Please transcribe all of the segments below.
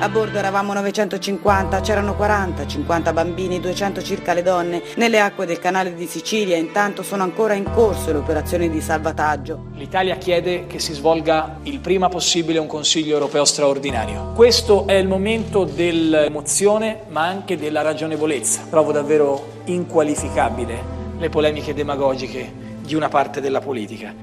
A bordo eravamo 950, c'erano 40, 50 bambini, 200 circa le donne. Nelle acque del canale di Sicilia intanto sono ancora in corso le operazioni di salvataggio. L'Italia chiede che si svolga il prima possibile un Consiglio europeo straordinario. Questo è il momento dell'emozione ma anche della ragionevolezza. Trovo davvero inqualificabile le polemiche demagogiche di una parte della politica.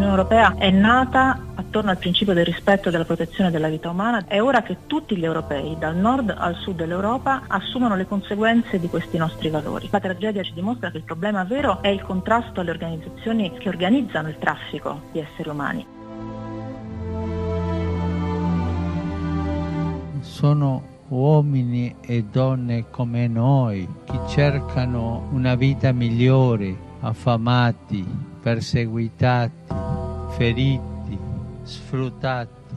L'Unione Europea è nata attorno al principio del rispetto e della protezione della vita umana. È ora che tutti gli europei, dal nord al sud dell'Europa, assumano le conseguenze di questi nostri valori. La tragedia ci dimostra che il problema vero è il contrasto alle organizzazioni che organizzano il traffico di esseri umani. Sono uomini e donne come noi che cercano una vita migliore, affamati, perseguitati, feriti, sfruttati,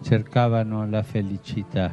cercavano la felicità.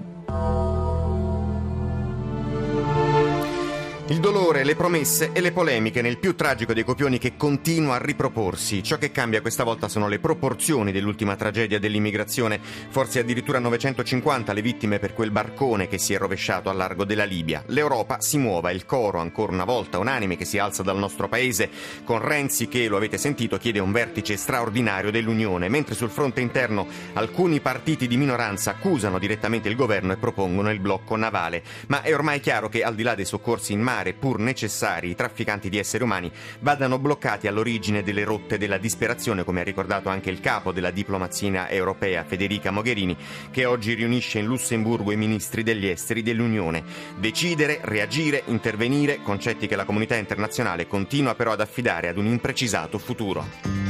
Il dolore, le promesse e le polemiche nel più tragico dei copioni che continua a riproporsi. Ciò che cambia questa volta sono le proporzioni dell'ultima tragedia dell'immigrazione, forse addirittura 950 le vittime per quel barcone che si è rovesciato al largo della Libia. L'Europa si muova, il coro ancora una volta unanime che si alza dal nostro paese, con Renzi che, lo avete sentito, chiede un vertice straordinario dell'Unione, mentre sul fronte interno alcuni partiti di minoranza accusano direttamente il governo e propongono il blocco navale. Ma è ormai chiaro che al di là dei soccorsi in mare, mare, pur necessari, i trafficanti di esseri umani vadano bloccati all'origine delle rotte della disperazione, come ha ricordato anche il capo della diplomazia europea Federica Mogherini, che oggi riunisce in Lussemburgo i ministri degli esteri dell'Unione. Decidere, reagire, intervenire, concetti che la comunità internazionale continua però ad affidare ad un imprecisato futuro.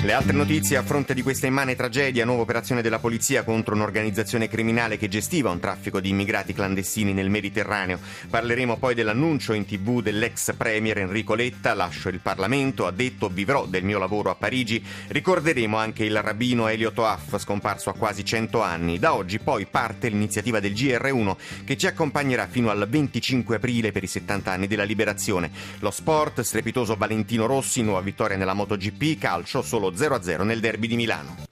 Le altre notizie a fronte di questa immane tragedia, nuova operazione della polizia contro un'organizzazione criminale che gestiva un traffico di immigrati clandestini nel Mediterraneo. Parleremo poi dell'annuncio in tv dell'ex premier Enrico Letta, lascio il Parlamento, ha detto vivrò del mio lavoro a Parigi. Ricorderemo anche il rabbino Elio Toaff, scomparso a quasi 100 anni. Da oggi poi parte l'iniziativa del GR1 che ci accompagnerà fino al 25 aprile per i 70 anni della liberazione. Lo sport, strepitoso Valentino Rossi, nuova vittoria nella MotoGP, calcio solo 0-0 nel derby di Milano.